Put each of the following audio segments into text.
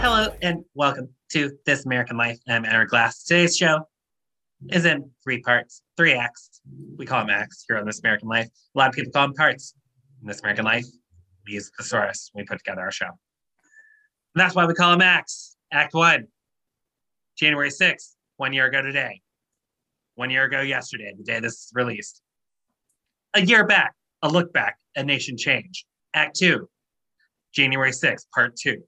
Hello and welcome to This American Life. I'm Eric Glass. Today's show is in three parts, three acts. We call them acts here on This American Life. A lot of people call them parts. In This American Life, we use the thesaurus. when We put together our show. And that's why we call them acts. Act one, January 6th, one year ago today. One year ago yesterday, the day this is released. A year back, a look back, a nation change. Act two, January 6th, part two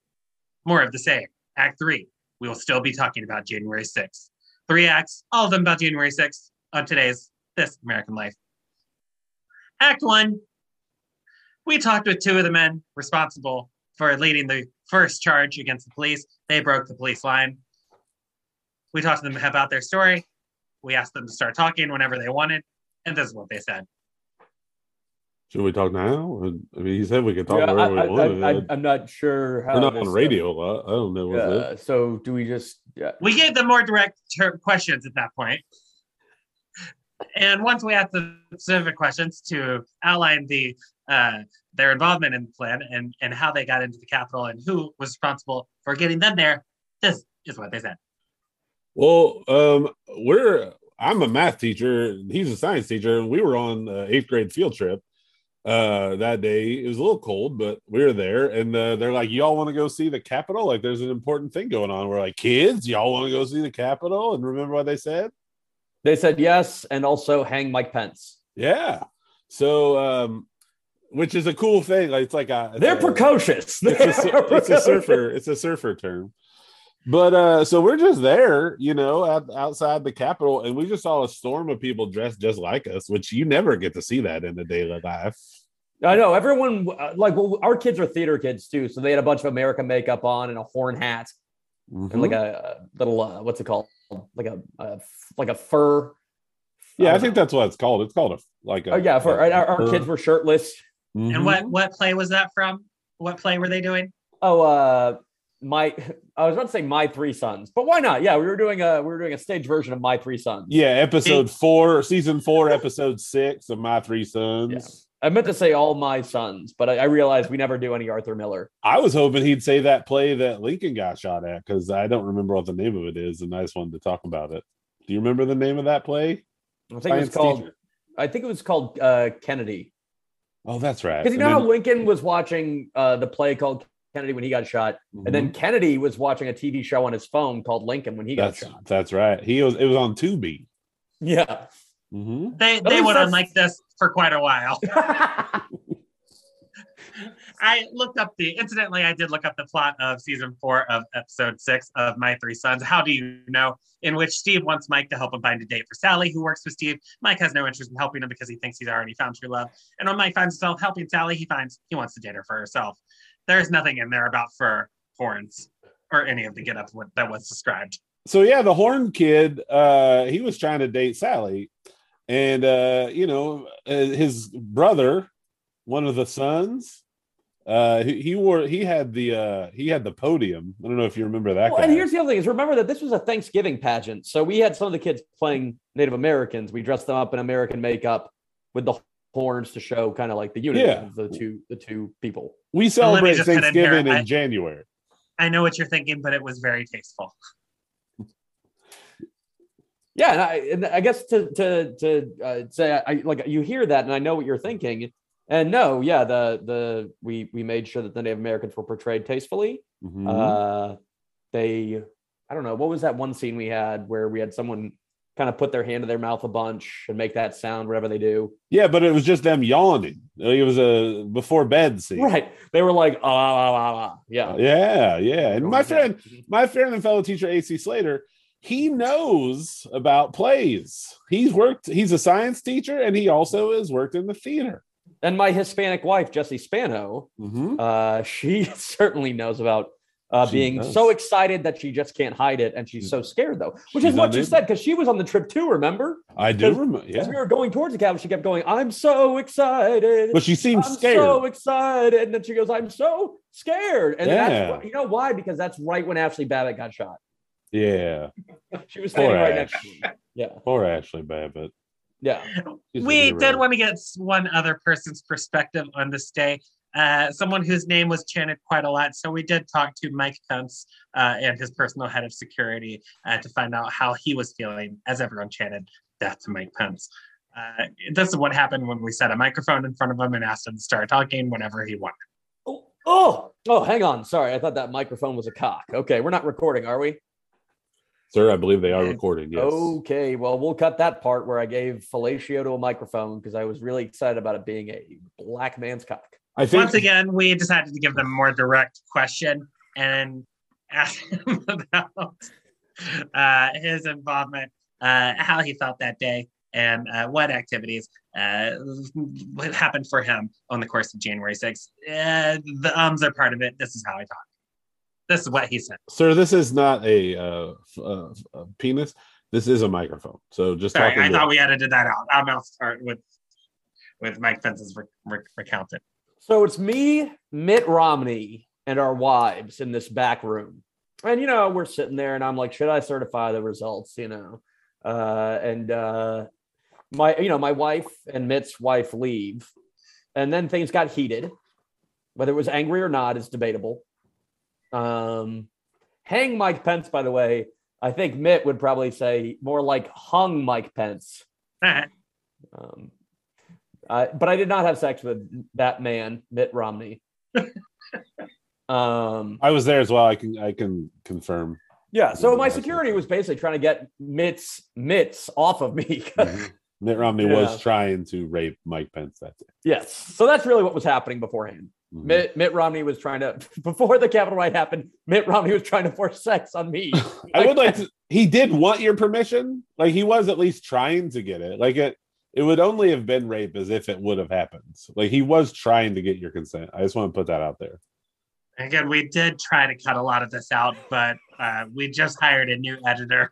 more of the same. Act three, we will still be talking about January 6th. Three acts, all of them about January 6th on today's This American Life. Act one, we talked with two of the men responsible for leading the first charge against the police. They broke the police line. We talked to them about their story. We asked them to start talking whenever they wanted, and this is what they said. Should we talk now? I mean, he said we could talk Yeah, wherever I, we wanted. I, I, am not sure how. We're not on uh, radio a lot. I don't know what's Yeah, so do we just? Yeah. we gave them more direct ter- questions at that point. And once we asked the specific questions to outline the uh, their involvement in the plan and, and how they got into the Capitol and who was responsible for getting them there, this is what they said. Well, um, we're I'm a math teacher. He's a science teacher, and we were on uh, eighth grade field trip uh that day. It was a little cold but we were there and uh, they're like y'all want to go see the capitol? Like there's an important thing going on. We're like kids y'all want to go see the capitol? And remember what they said? They said yes, and also hang Mike Pence. yeah. So um which is a cool thing. Like it's like a it's They're a- precocious. it's a, it's a surfer it's a surfer term but uh so we're just there you know out, outside the capitol and we just saw a storm of people dressed just like us which you never get to see that in the daily life I know everyone. uh, Like well, our kids are theater kids too, so they had a bunch of American makeup on and a horn hat and Mm-hmm. like a, a little uh, what's it called? Like a like a fur. yeah i don't think know. that's what it's called it's called a like a Oh yeah, for our, our fur. kids were shirtless. Mhm. And what what play was that from? What play were they doing? Oh, uh, my I was about to say my three sons, but why not? Yeah, we were doing a we were doing a stage version of my three sons. yeah episode four season four episode six of my three sons Yeah. I meant to say all my sons, but I, I realized we never do any Arthur Miller. I was hoping he'd say that play that Lincoln got shot at because I don't remember what the name of it is, and I just wanted to talk about it. Do you remember the name of that play? I think it was called. teacher. I think it was called uh, Kennedy. Oh, that's right. Because you know then- how Lincoln was watching uh, the play called Kennedy when he got shot, and Mhm. then Kennedy was watching a TV show on his phone called Lincoln when he got that's shot. that's right. He was. It was on Tubi. Yeah. Mm-hmm. They they least went on like this for quite a while. I looked up the incidentally, I did look up the plot of season four of episode six of My Three Sons. How do you know? In which Steve wants Mike to help him find a date for Sally, who works with Steve. Mike has no interest in helping him because he thinks he's already found true love. And when Mike finds himself helping Sally, he finds he wants to date her for herself. There's nothing in there about fur, horns, or any of the get up that was described. So yeah, the horn kid. Uh, he was trying to date Sally, and uh, you know uh, his brother, one of the sons. Uh, he, he wore. He had the. Uh, he had the podium. I don't know if you remember that Well, guy. and here's the other thing: is remember that this was a Thanksgiving pageant, so we had some of the kids playing Native Americans. We dressed them up in American makeup with the horns to show kind of like the unity Yeah. of the two the two people. we Well, let celebrate just cut in. Thanksgiving in I- January. I know what you're thinking, but it was very tasteful. Yeah, and I, and I guess to to to uh, say I, I like you hear that, and I know what you're thinking. And no, yeah, the the we we made sure that the Native Americans were portrayed tastefully. Mhm. Uh, they, I don't know, what was that one scene we had where we had someone kind of put their hand to their mouth a bunch and make that sound, whatever they do. yeah, but it was just them yawning. It was a before bed scene. Right. They were like, ah, ah, ah, ah. yeah. Yeah, yeah. And my friend, my friend and fellow teacher AC Slater, he knows about plays. He's worked. He's a science teacher, and he also has worked in the theater. And my Hispanic wife, Jessie Spano, Mm-hmm. uh, she certainly knows about Uh, being does. so excited that she just can't hide it, and she's so scared though, which She's is what she said because she was on the trip too. Remember? I do remember. As Yeah, we were going towards the cabin, she kept going, "I'm so excited." but she seems I'm scared. so excited. And then she goes, I'm so scared. And Yeah. that's wh- you know why? Because that's right when Ashli Babbitt got shot. yeah, She was standing Poor right Ash. next to me. Yeah. poor Ashli Babbitt. Yeah. She's we did want to get one other person's perspective on this day. Uh, someone whose name was chanted quite a lot. So we did talk to Mike Pence uh, and his personal head of security uh, to find out how he was feeling as everyone chanted death to Mike Pence. Uh, this is what happened when we set a microphone in front of him and asked him to start talking whenever he wanted. Oh, oh, oh, hang on. Sorry. I thought that microphone was a cock. Okay. We're not recording, are we? Sir, I believe they are recording. Yes. Okay. Well, we'll cut that part where I gave fellatio to a microphone because I was really excited about it being a black man's cock. I think Once again, we decided to give them a more direct question and ask him about uh, his involvement, uh, how he felt that day, and uh, what activities uh, happened for him on the course of January 6th. Uh, the ums are part of it. This is how I talk. This is what he said. sir, this is not a, uh, f- uh, uh, penis. This is a microphone. So just Sorry, talking. I thought we edited that out. I'm start with with Mike Pence's re- re- recounted. So it's me, Mitt Romney, and our wives in this back room. And you know, we're sitting there and I'm like, should I certify the results? You know. Uh and uh my you know, my wife and Mitt's wife leave. And then things got heated. Whether it was angry or not is debatable. Um hang Mike Pence, by the way, I think Mitt would probably say more like hung Mike Pence. Um, uh, but I did not have sex with that man, Mitt Romney. um, I was there as well. I can I can confirm. yeah. So my security was basically trying to get Mitt's mitts off of me. Mhm. Mitt Romney Yeah. was trying to rape Mike Pence that day. yes. So that's really what was happening beforehand. Mhm. Mitt, Mitt Romney was trying to before the Capitol riot happened. Mitt Romney was trying to force sex on me. I would like to. He did want your permission. Like he was at least trying to get it. Like it. It would only have been rape as if it would have happened. Like he was trying to get your consent. I just want to put that out there. Again, we did try to cut a lot of this out, but uh, we just hired a new editor.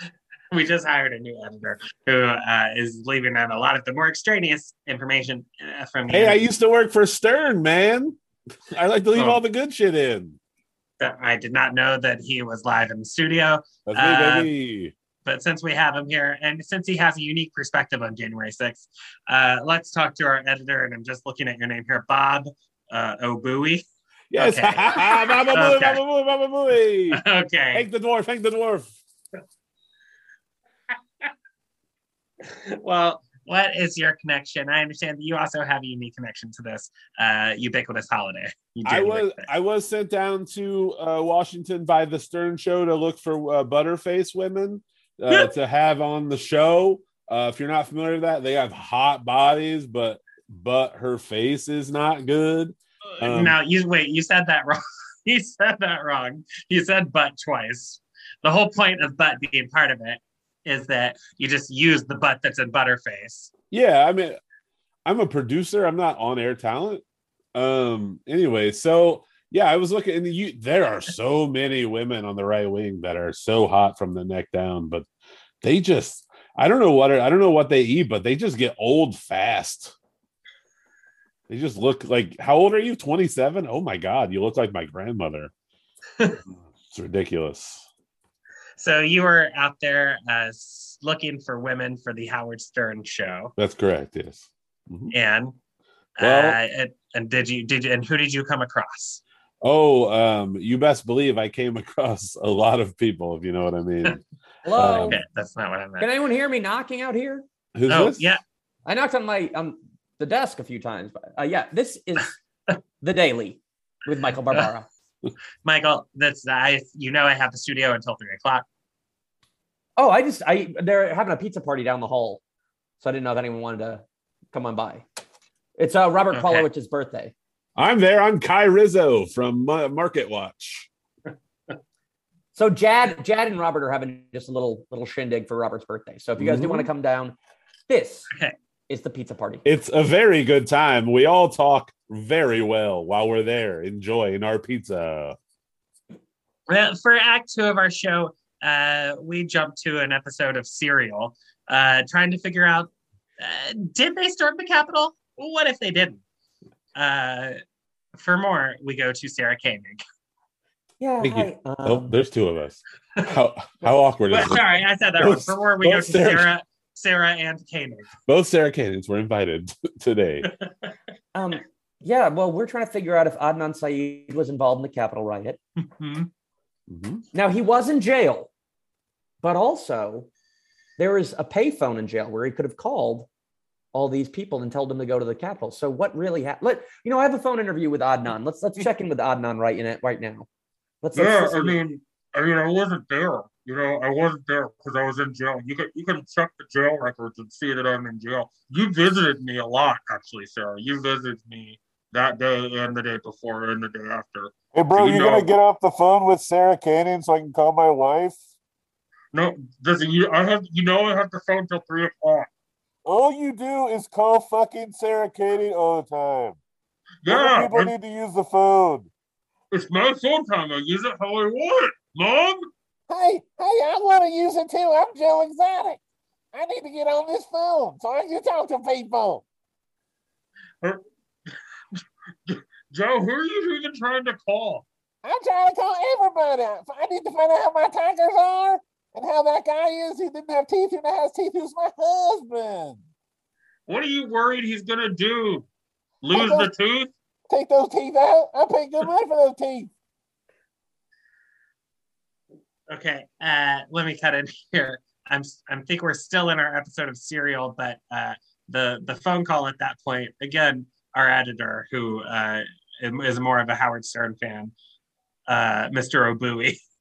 we just hired a new editor who uh, is leaving out a lot of the more extraneous information uh, from Hey, I used to work for Stern, man. I like to leave Oh. all the good shit in. I did not know that he was live in the studio. That's me, Uh, baby. But since we have him here, and since he has a unique perspective on January 6th, uh, let's talk to our editor. And I'm just looking at your name here, Bob uh, Obui. Yes. okay. Baba booey, Okay. baba booey, baba booey. okay. Hank the dwarf, Hank the dwarf. well, what is your connection? I understand that you also have a unique connection to this uh, ubiquitous holiday. I was I was sent down to uh, Washington by the Stern Show to look for uh, butterface women uh, to have on the show. Uh, if you're not familiar with that, they have hot bodies, but but her face is not good. Um, no, you wait. You said that wrong. you said that wrong. You said butt twice. The whole point of butt being part of it is that you just use the butt that's in Butterface. Yeah, I mean, I'm a producer. I'm not on air talent. Um. Anyway, so yeah, I was looking, and you there are so many women on the right wing that are so hot from the neck down, but they just I don't know what I don't know what they eat, but they just get old fast. They just look like how old are you? 27? Oh my god, you look like my grandmother. it's ridiculous. So you were out there uh, looking for women for the Howard Stern show, That's correct. Yes. and Well- uh, and, and did you did you, and who did you come across? Oh, um, you best believe I came across a lot of people, if you know what I mean. Hello. Um, Okay, that's not what I meant. Can anyone hear me knocking out here? Who's oh this? yeah, I knocked on my um the desk a few times, but uh, yeah, this is the Daily with Michael Barbaro. Michael. That's I. You know I have the studio until three o'clock. Oh, I just I they're having a pizza party down the hall, so I didn't know if anyone wanted to come on by. It's uh Robert Okay. Polowich's birthday. I'm there. I'm Kai Rizzo from uh, Market Watch. So Jad, Jad and Robert are having just a little little shindig for Robert's birthday. So if you guys do Mhm. want to come down, this Okay. is the pizza party. It's a very good time. We all talk very well while we're there enjoying our pizza. Well, for Act Two of our show, uh, we jumped to an episode of Serial, uh, trying to figure out uh, did they storm the Capitol? What if they didn't? Uh, for more, we go to Sarah Koenig. Yeah. Thank you. hi, Oh, um, there's two of us. How how awkward is Well, it? sorry, I said that wrong. Both- For more, we go to Sarah- Sarah, Sarah and Koenig. Both Sarah Cannons were invited today. um, yeah. Well, we're trying to figure out if Adnan Syed was involved in the Capitol riot. Mhm. Mhm. Now he was in jail, but also there is a payphone in jail where he could have called all these people and told them to go to the Capitol. So what really happened? Let you know. I have a phone interview with Adnan. Let's let's check in with Adnan right in it right now. Let's, let's Yeah, I mean, I mean, I wasn't there. You know, I wasn't there because I was in jail. You can you can check the jail records and see that I'm in jail. You visited me a lot, actually, Sarah. You visited me that day and the day before and the day after. Hey, bro, You you know- gonna get off the phone with Sarah Cannon so I can call my wife? No, listen, you I have you know I have the phone till three o'clock. All you do is call fucking Sarah Cannon all the time. Yeah, people need to use the phone. it's my phone time. I use it how I want it. Mom, Hey, hey, I want to use it too. I'm Joe Exotic. I need to get on this phone so I can talk to people. Joe, who are you even trying to call? I'm trying to call everybody. I need to find out how my tigers are and how that guy is who didn't have teeth and now has teeth who's my husband. What are you worried he's gonna do? Lose the tooth? Take those teeth out. I paid good money for those teeth. Okay, uh, let me cut in here. I'm I think we're still in our episode of Serial, but uh, the the phone call at that point again, our editor who uh, is more of a Howard Stern fan, uh, Mr. Obui.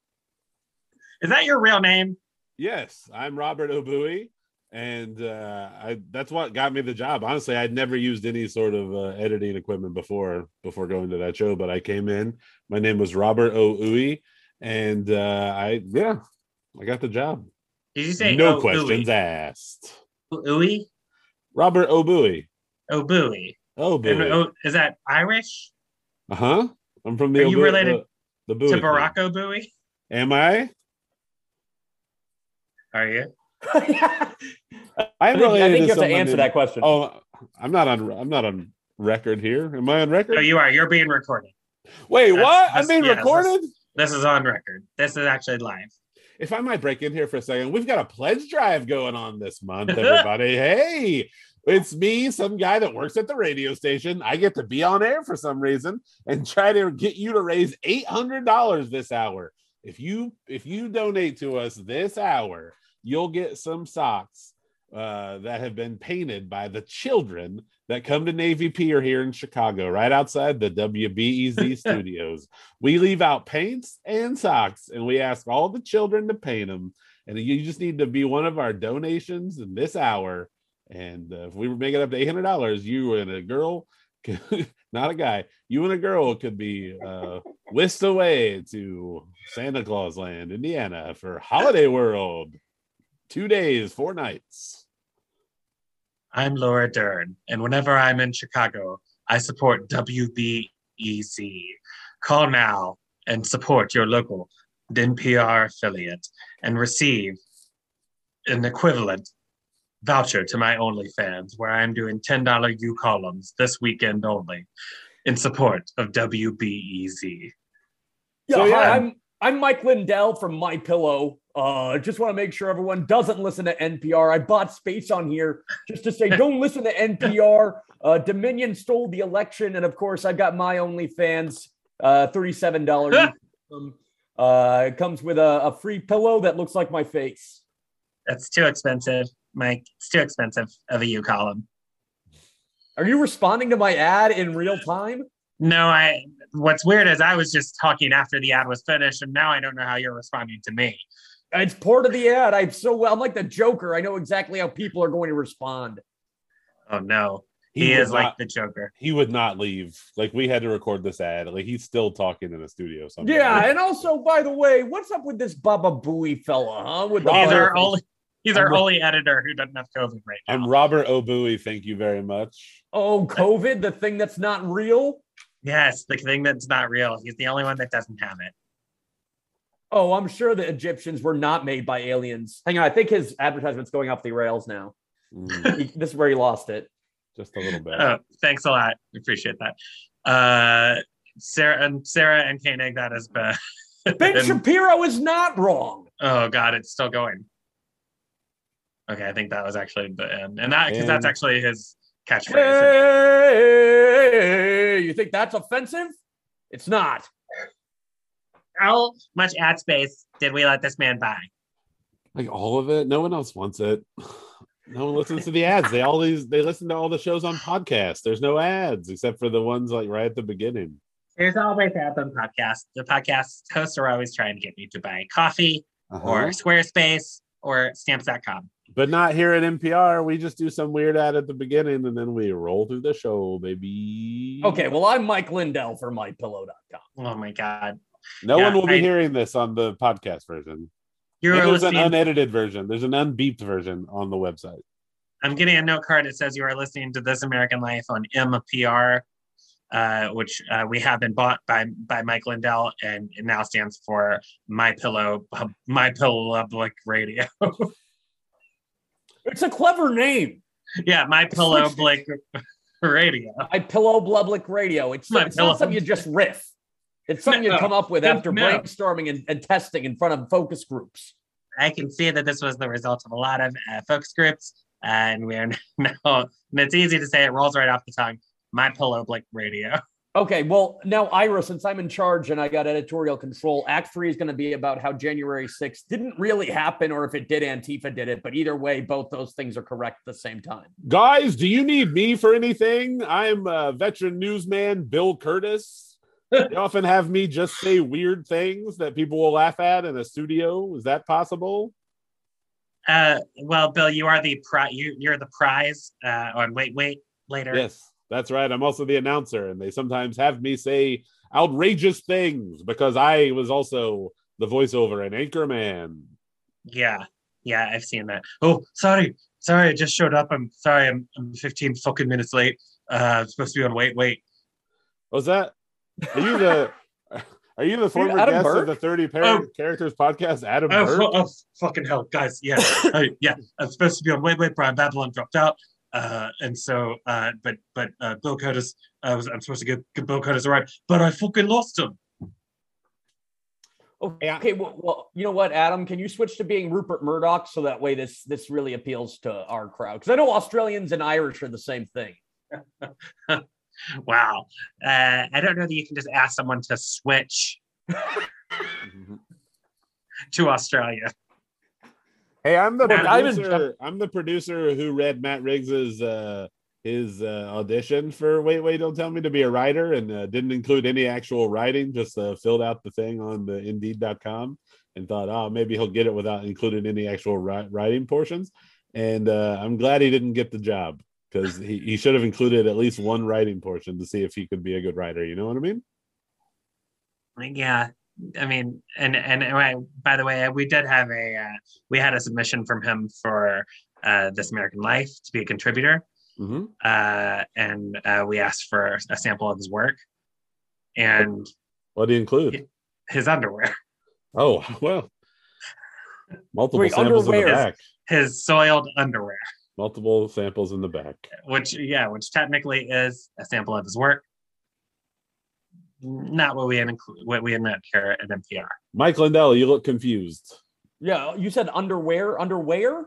Is that your real name? Yes, I'm Robert Obui, and uh, I, that's what got me the job. Honestly, I'd never used any sort of uh, editing equipment before before going to that show, but I came in. My name was Robert Obui, and uh, I yeah, I got the job. Did you say no O- questions Ooey? asked. Ooey? Robert Obui. Obui. Obui. Is that Irish Uh huh. I'm from the. Are you related the, the to Barack. Obui? Am I? Are you? I'm I think, I think you have to answer in- that question. Oh, I'm not on. I'm not on record here. Am I on record? No, you are. You're being recorded. Wait, That's- what? I'm being yeah, that's- recorded. This is on record. This is actually live. If I might break in here for a second, we've got a pledge drive going on this month, everybody. hey, it's me, some guy that works at the radio station. I get to be on air for some reason and try to get you to raise eight hundred dollars this hour. If you if you donate to us this hour, you'll get some socks uh, that have been painted by the children that come to Navy Pier here in Chicago, right outside the WBEZ studios. We leave out paints and socks, and we ask all the children to paint them. And you just need to be one of our donations in this hour. And uh, if we were making up to eight hundred dollars, you and a girl, could, not a guy, you and a girl could be uh, whisked away to Santa Claus Land, Indiana, for Holiday World. Two days, four nights. I'm Laura Dern, and whenever I'm in Chicago, I support WBEZ. Call now and support your local NPR affiliate and receive an equivalent voucher to my OnlyFans, where I'm doing $10 U columns this weekend only in support of WBEZ. Yeah, So, hi, yeah. I'm I'm Mike Lindell from My Pillow. Uh, just want to make sure everyone doesn't listen to NPR. I bought space on here just to say don't listen to NPR. Uh, Dominion stole the election, and of course, I've got my OnlyFans, uh, thirty-seven dollars. uh, it comes with a, a free pillow that looks like my face. That's too expensive, Mike. It's too expensive of a U column. Are you responding to my ad in real time? No, I. What's weird is I was just talking after the ad was finished, and now I don't know how you're responding to me. It's part of the ad. I'm so well. I'm like the Joker. I know exactly how people are going to respond. Oh no, he, would is like the Joker. he would not leave. Like we had to record this ad. Like he's still talking in the studio. Somewhere. Yeah, and also, by the way, what's up with this Baba Booey fella, huh? With the He's He's our only. He's I'm our ro- only editor who doesn't have COVID right now. I'm Robert Obui. Thank you very much. Oh, COVID, the thing that's not real. yes, the thing that's not real. He's the only one that doesn't have it. Oh, I'm sure the Egyptians were not made by aliens. Hang on, I think his advertisement's going off the rails now. Mm, He- this is where he lost it. just a little bit. Oh, thanks a lot. Appreciate that. Uh, Sarah and Sarah and Koenig, that has been. Ben and- Shapiro is not wrong. oh God, it's still going. Okay, I think that was actually the end, and that because that's actually his catchphrase. Hey, you think that's offensive? It's not. How much ad space did we let this man buy? Like all of it. No one else wants it. No one listens to the ads. They all these they listen to all the shows on podcasts. There's no ads except for the ones like right at the beginning. There's always ads on podcasts. The podcast hosts are always trying to get me to buy coffee or Uh-huh. Squarespace or stamps.com. But not here at NPR. We just do some weird ad at the beginning and then we roll through the show, baby. Okay, well, I'm Mike Lindell for mypillow.com. Oh my God. No Yeah, one will be I- hearing this on the podcast version. You're And there's an unedited version. There's an unbeeped version on the website. I'm getting a note card that says you are listening to This American Life on MPR, uh, which uh, we have been bought by by Mike Lindell, and it now stands for My Pillow My Pillow Public Radio. It's a clever name. yeah, My Pillow Public Radio. My Pillow Blublic Radio. It's, it's not something you just riff. It's something you come up with No. after brainstorming and, and testing in front of focus groups. I can see that this was the result of a lot of uh, focus groups, and we are now. And it's easy to say; it rolls right off the tongue. My Pillow Public Radio. Okay, well, now, Ira, since I'm in charge and I got editorial control, Act Three is going to be about how January 6th didn't really happen, or if it did, Antifa did it. But either way, both those things are correct at the same time. Guys, do you need me for anything? I'm a veteran newsman, Bill Kurtis. They often have me just say weird things that people will laugh at in a studio. Is that possible? Uh, well, Bill, you are the pri- you, You're the prize uh, on Wait Wait later. Yes, that's right. I'm also the announcer, and they sometimes have me say outrageous things because I was also the voiceover and anchorman. Yeah, yeah, I've seen that. Oh, sorry, sorry, I just showed up. I'm sorry, I'm, I'm 15 fucking minutes late. Uh, I'm supposed to be on Wait Wait. Was that? Are you the? Are you the former Adam guest Burke? of the 30 par- Oh. Characters podcast, Adam Oh, Burke? fu- oh, fucking hell, guys! Yeah, uh, yeah, I'm supposed to be on Wait Wait. Brian Babylon dropped out, uh, and so, uh, but but uh, Bill Kurtis, uh, was, I'm supposed to get, get Bill Kurtis a ride, but I fucking lost him. Yeah. Okay, well, well, you know what, Adam? Can you switch to being Rupert Murdoch so that way this this really appeals to our crowd? Because I know Australians and Irish are the same thing. Wow, uh, I don't know that you can just ask someone to switch to Australia. Hey, I'm the Look, I'm in- producer. I'm the producer who read Matt Riggs's uh, his uh, audition for Wait Wait Don't Tell Me to be a writer, and uh, didn't include any actual writing. Just uh, filled out the thing on the Indeed.com and thought, oh, maybe he'll get it without including any actual ri- writing portions. And uh, I'm glad he didn't get the job because he, he should have included at least one writing portion to see if he could be a good writer. You know what I mean? Yeah, I mean, and and I, by the way, we did have a uh, we had a submission from him for uh, This American Life to be a contributor, Mm-hmm. uh, and uh, we asked for a sample of his work and What do you include? his underwear, Oh, well, multiple Wait, samples in the back. his soiled underwear, Multiple samples in the back. which yeah, which technically is a sample of his work. Not what we had inclu- what we had meant here at NPR. Mike Lindell, you look confused. Yeah, you said underwear, underwear.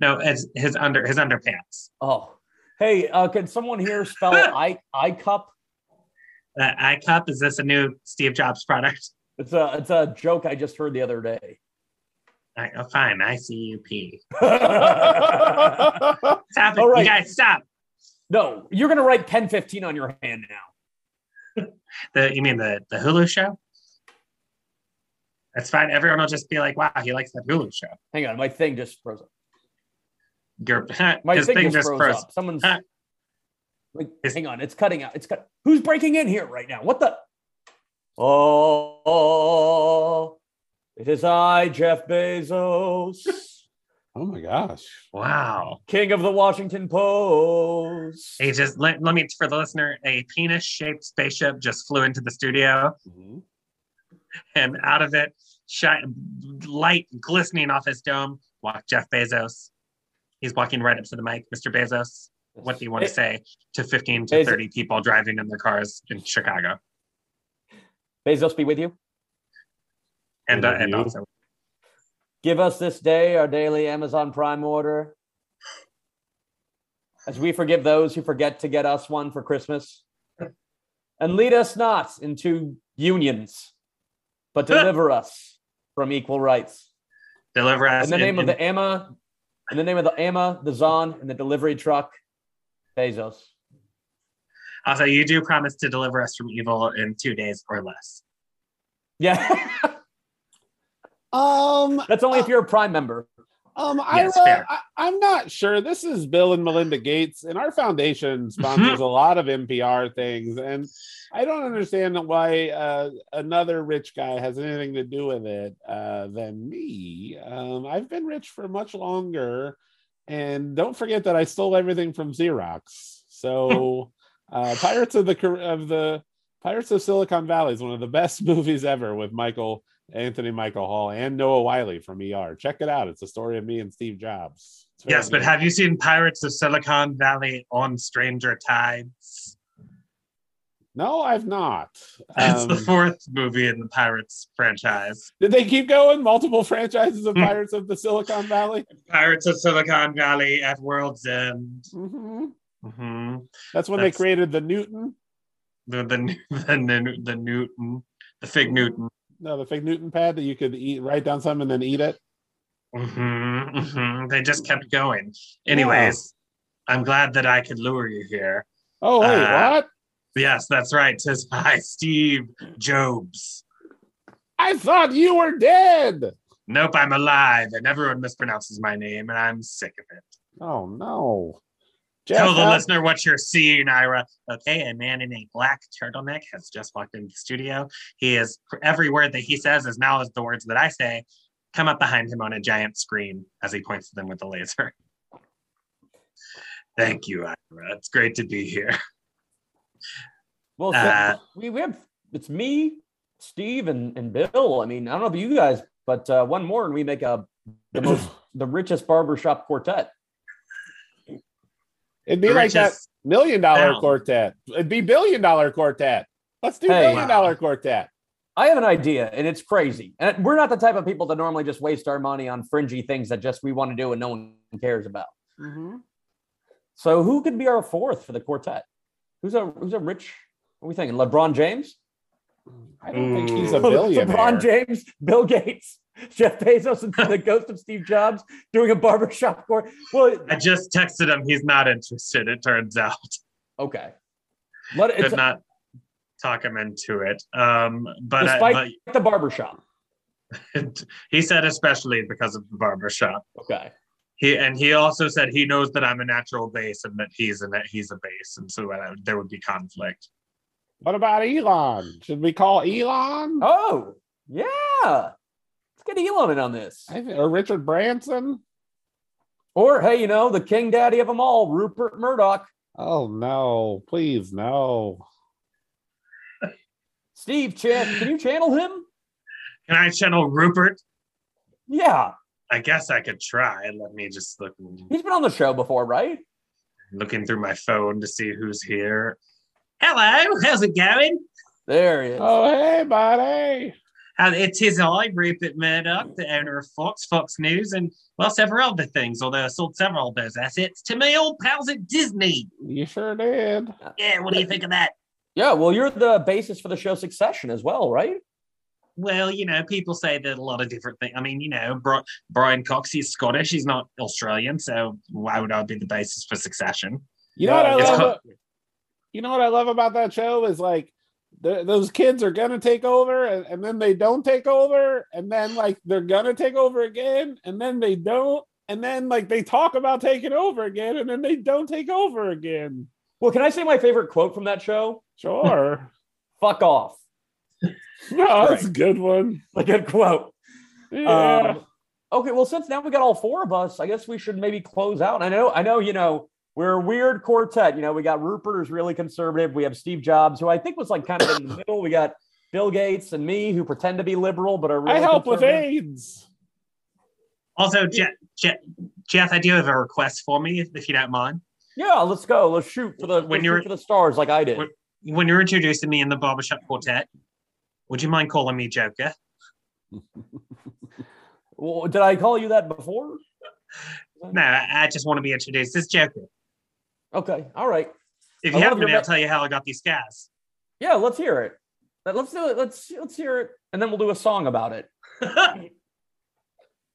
No, it's his under his underpants. Oh, hey, uh, can someone here spell I I cup? Uh, I cup is this a new Steve Jobs product? It's a it's a joke I just heard the other day. I, oh, fine, I see you pee. stop What's happening? All right. You guys stop. No, you're gonna write 1015 on your hand now. The you mean the the Hulu show? That's fine. Everyone will just be like, "Wow, he likes that Hulu show." Hang on, my thing just froze up. Your My thing, thing just, just froze, froze. up. Someone's Huh. like, Is- hang on, it's cutting out. It's cut. Who's breaking in here right now? What the? Oh, it is I, Jeff Bezos, Oh my gosh. Wow. king of the Washington Post. He just let, let me for the listener, a penis-shaped spaceship just flew into the studio. Mhm. and out of it, shine, light glistening off his dome, walked Jeff Bezos. He's walking right up to the mic. Mr. Bezos, what do you want to say to 15 to Bezos- 30 people driving in their cars in Chicago? Bezos be with you. And, uh, and also, Give us this day our daily Amazon Prime order. As we forgive those who forget to get us one for Christmas. And lead us not into unions, but deliver us from equal rights. deliver us In the name of the Emma, in the name of the Emma, the Zon, and the delivery truck, Bezos. Also, you do promise to deliver us from evil in two days or less. Yeah, Um, that's only if you're a Prime member. Um, Yes. I, I'm not sure. This is Bill and Melinda Gates, and our foundation sponsors a lot of NPR things, and I don't understand why uh, another rich guy has anything to do with it uh, than me. Um, I've been rich for much longer, and don't forget that I stole everything from Xerox. So, uh, Pirates of the of the Pirates of Silicon Valley is one of the best movies ever with Michael Anthony Michael Hall and Noah Wyle from ER. Check it out. It's the story of me and Steve Jobs. It's Yes, but have you seen Pirates of Silicon Valley on Stranger Tides? no, I've not. The Um, fourth movie in the Pirates franchise. did they keep going? Multiple franchises of Hmm. Pirates of the Silicon Valley. Pirates of Silicon Valley at World's End. hmm hmm That's when That's- they created the Newton. The, the the the the Newton, the Fig Newton. No, the fake Newton pad that you could eat, write down something and then eat it. hmm hmm They just kept going. Anyways, I'm glad that I could lure you here. Oh wait, Uh, what? Yes, that's right. Says hi, Steve Jobs. I thought you were dead. Nope, I'm alive, and everyone mispronounces my name, and I'm sick of it. Oh no. Tell the how- listener what you're seeing, Ira. Okay, a man in a black turtleneck has just walked into the studio. He is every word that he says is now as the words that I say come up behind him on a giant screen as he points to them with the laser. Thank you, Ira. It's great to be here. Well, so Uh, we, we have it's me, Steve, and, and Bill. I mean, I don't know about you guys, but uh, one more and we make a the most the richest barbershop quartet. It'd be The like that million dollar Now. quartet. It'd be billion dollar quartet. Let's do Hey. billion dollar quartet. I have an idea, and it's crazy. And we're not the type of people that normally just waste our money on fringy things that just we want to do and no one cares about. So who could be our fourth for the quartet? Who's a who's a rich? What are we thinking? LeBron James? I don't think he's a Ooh. billionaire. LeBron James, Bill Gates, Jeff Bezos, and the ghost of Steve Jobs doing a barbershop court. Well, I just texted him. He's not interested, it turns out. okay. Let Could not talk him into it. Um, but, I, Despite- the barbershop. but he said especially because of the barbershop. Okay. He and he also said he knows that I'm a natural base and that he's a he's a base, and so uh, there would be conflict. What about Elon? Should we call Elon? Oh, yeah. Let's get Elon in on this. Or Richard Branson? Or hey, you know, the king daddy of them all, Rupert Murdoch. Oh no, please no. Steve, chan- can you channel him? Can I channel Rupert? Yeah, I guess I could try. Let me just look he's been on the show before, right? looking through my phone to see who's here. Hello, how's it going? There he is. Oh hey, buddy. Uh, it is I, Rupert Murdoch, the owner of Fox, Fox News, and well, several other things. Although I sold several of those assets to my old pals at Disney. You sure did. Yeah, what do you think of that? Yeah, well, you're the basis for the show Succession as well, right? Well, you know, people say that a lot of different things. I mean, you know, Bri- Brian Cox, he's Scottish, he's not Australian, so why would I be the basis for Succession? You know what I Yeah, it's love? called- you know what I love about that show is like th- those kids are gonna take over and, and then they don't take over and then like they're gonna take over again and then they don't and then like they talk about taking over again and then they don't take over again. Well, can I say my favorite quote from that show? Sure. Fuck off. no, that's a good one. A good quote. Yeah. Um, okay, well, since now we got all four of us, I guess we should maybe close out. I know, I know, you know, we're a weird quartet. You know, we got Rupert, who's really conservative. We have Steve Jobs, who I think was like kind of in the middle. We got Bill Gates and me who pretend to be liberal but are really I help with. AIDS. Also, Jeff, Jeff, Jeff, I do have a request for me, if, if you don't mind. Yeah, let's go. Let's shoot for the When when you're- you're for the stars like I did. When- When you're introducing me in the barbershop quartet, would you mind calling me Joker? Well, did I call you that before? No, I I just want to be introduced as Joker. Okay, all right. If you love have a your I'll tell you how I got these scars. Yeah, let's hear it. Let- Let's do it. Let's let's hear it, and then we'll do a song about it.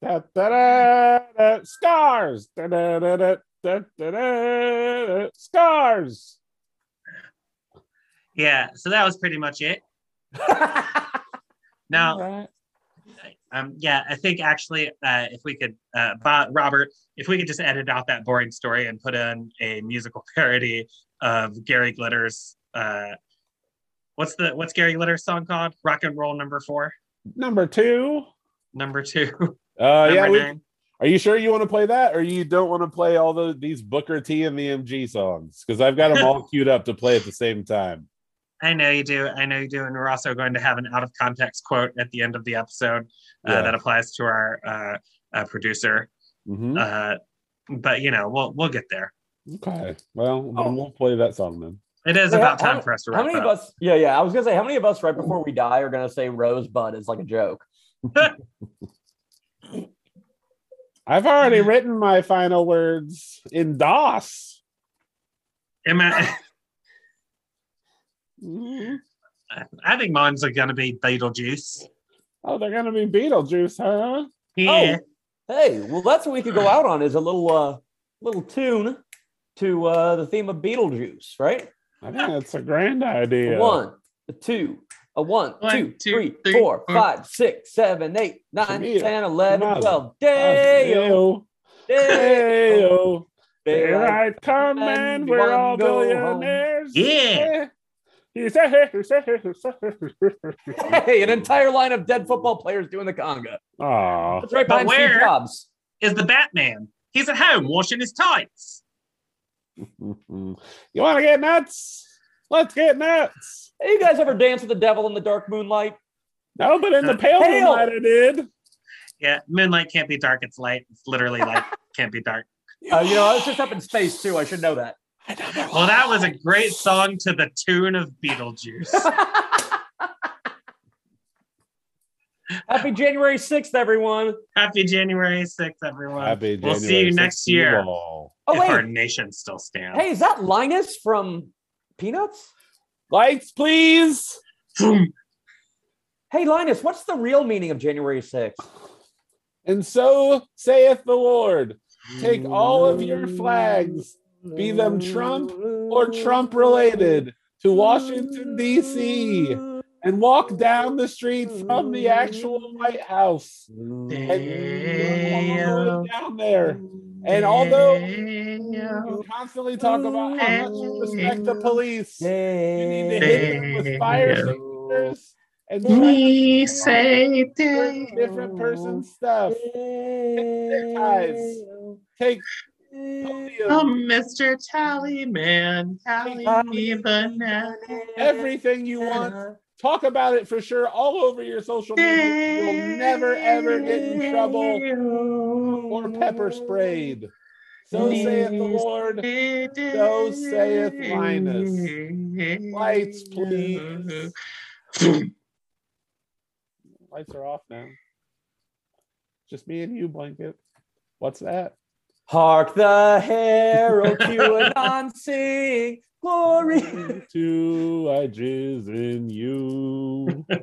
Da, da, da, da, scars. Da, da, da, da, da, da, da, da, scars. yeah, so that was pretty much it. Now, Alright. Um, yeah, I think actually, uh, if we could, uh, Bob, Robert, if we could just edit out that boring story and put in a musical parody of Gary Glitter's, uh, what's the what's Gary Glitter's song called? Rock and Roll Number Four, Number two. Number Two. Uh, yeah, number we, are you sure you want to play that, or you don't want to play all the these Booker T and the MG songs? Because I've got them all queued up to play at the same time. I know you do. I know you do. And we're also going to have an out of context quote at the end of the episode uh, Yeah. that applies to our uh, uh, producer. Mhm. Uh, but you know, we'll we'll get there. Okay. Well, Oh. we'll play that song then. It is Hey, about how- time for us to How many up. of us? Yeah, yeah. I was gonna say, how many of us right before we die are gonna say rosebud is like a joke? I've already written my final words in DOS. Am I, Mhm. I think mine's are going to be Beetlejuice. Oh, they're gonna be Beetlejuice, huh? Yeah. Hey, well, that's what we could go out on is a little uh little tune to uh the theme of Beetlejuice, right? I think that's a grand A idea. one, a two, a one, One, two, two, three, three, four, four. five, six, seven, eight, nine, me, ten, eleven, come on. twelve. Day, Hey-o, hey-o. Here daylight. I come, and and you we're wanna all go billionaires. Yeah. He said, Hey, an entire line of dead football players doing the conga. Aw. That's right But behind Steve where? Jobs. Is the Batman? He's at home washing his tights. You want to get nuts? Let's get nuts. Hey, you guys ever dance with the devil in the dark moonlight? No, but in the pale Pale. moonlight, I did. Yeah, moonlight can't be dark. It's light. It's literally light. can't be dark. Uh, you know, I was just up in space too. I should know that. Well, that was a great song to the tune of Beetlejuice. Happy January 6th, everyone. Happy January 6th, everyone. Happy we'll see January you next year. ball. Oh, if our nation still stands. Hey, is that Linus from Peanuts? Lights, please. Hey, Linus, what's the real meaning of January 6th? And so saith the Lord Take all of your flags, be them Trump or Trump related, to Washington, D.C., and walk down the street from the actual White House. And down there. And although you constantly talk about how much you respect the police, you need to hit them with fire extinguishers and We say different person stuff. Take Oh, Mr. Tallyman, tally me banana. everything you want. Talk about it for sure all over your social media. You'll never ever get in trouble or pepper sprayed. So saith the Lord. So saith Linus. Lights, please. Lights are off now. Just me and you, blanket. What's that? Hark the herald QAnon sing glory. To I jizz in you.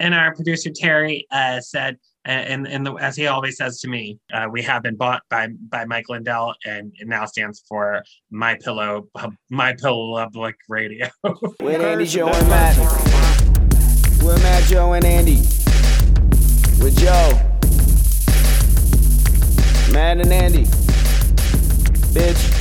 And our producer Terry uh, said, uh, and, and the, as he always says to me, uh, we have been bought by by Mike Lindell, and it now stands for My Pillow, My Pillow Public Radio. With Andy, Joe, and Matt. With Matt, Joe, and Andy. With Joe. Matt and Andy. Bitch.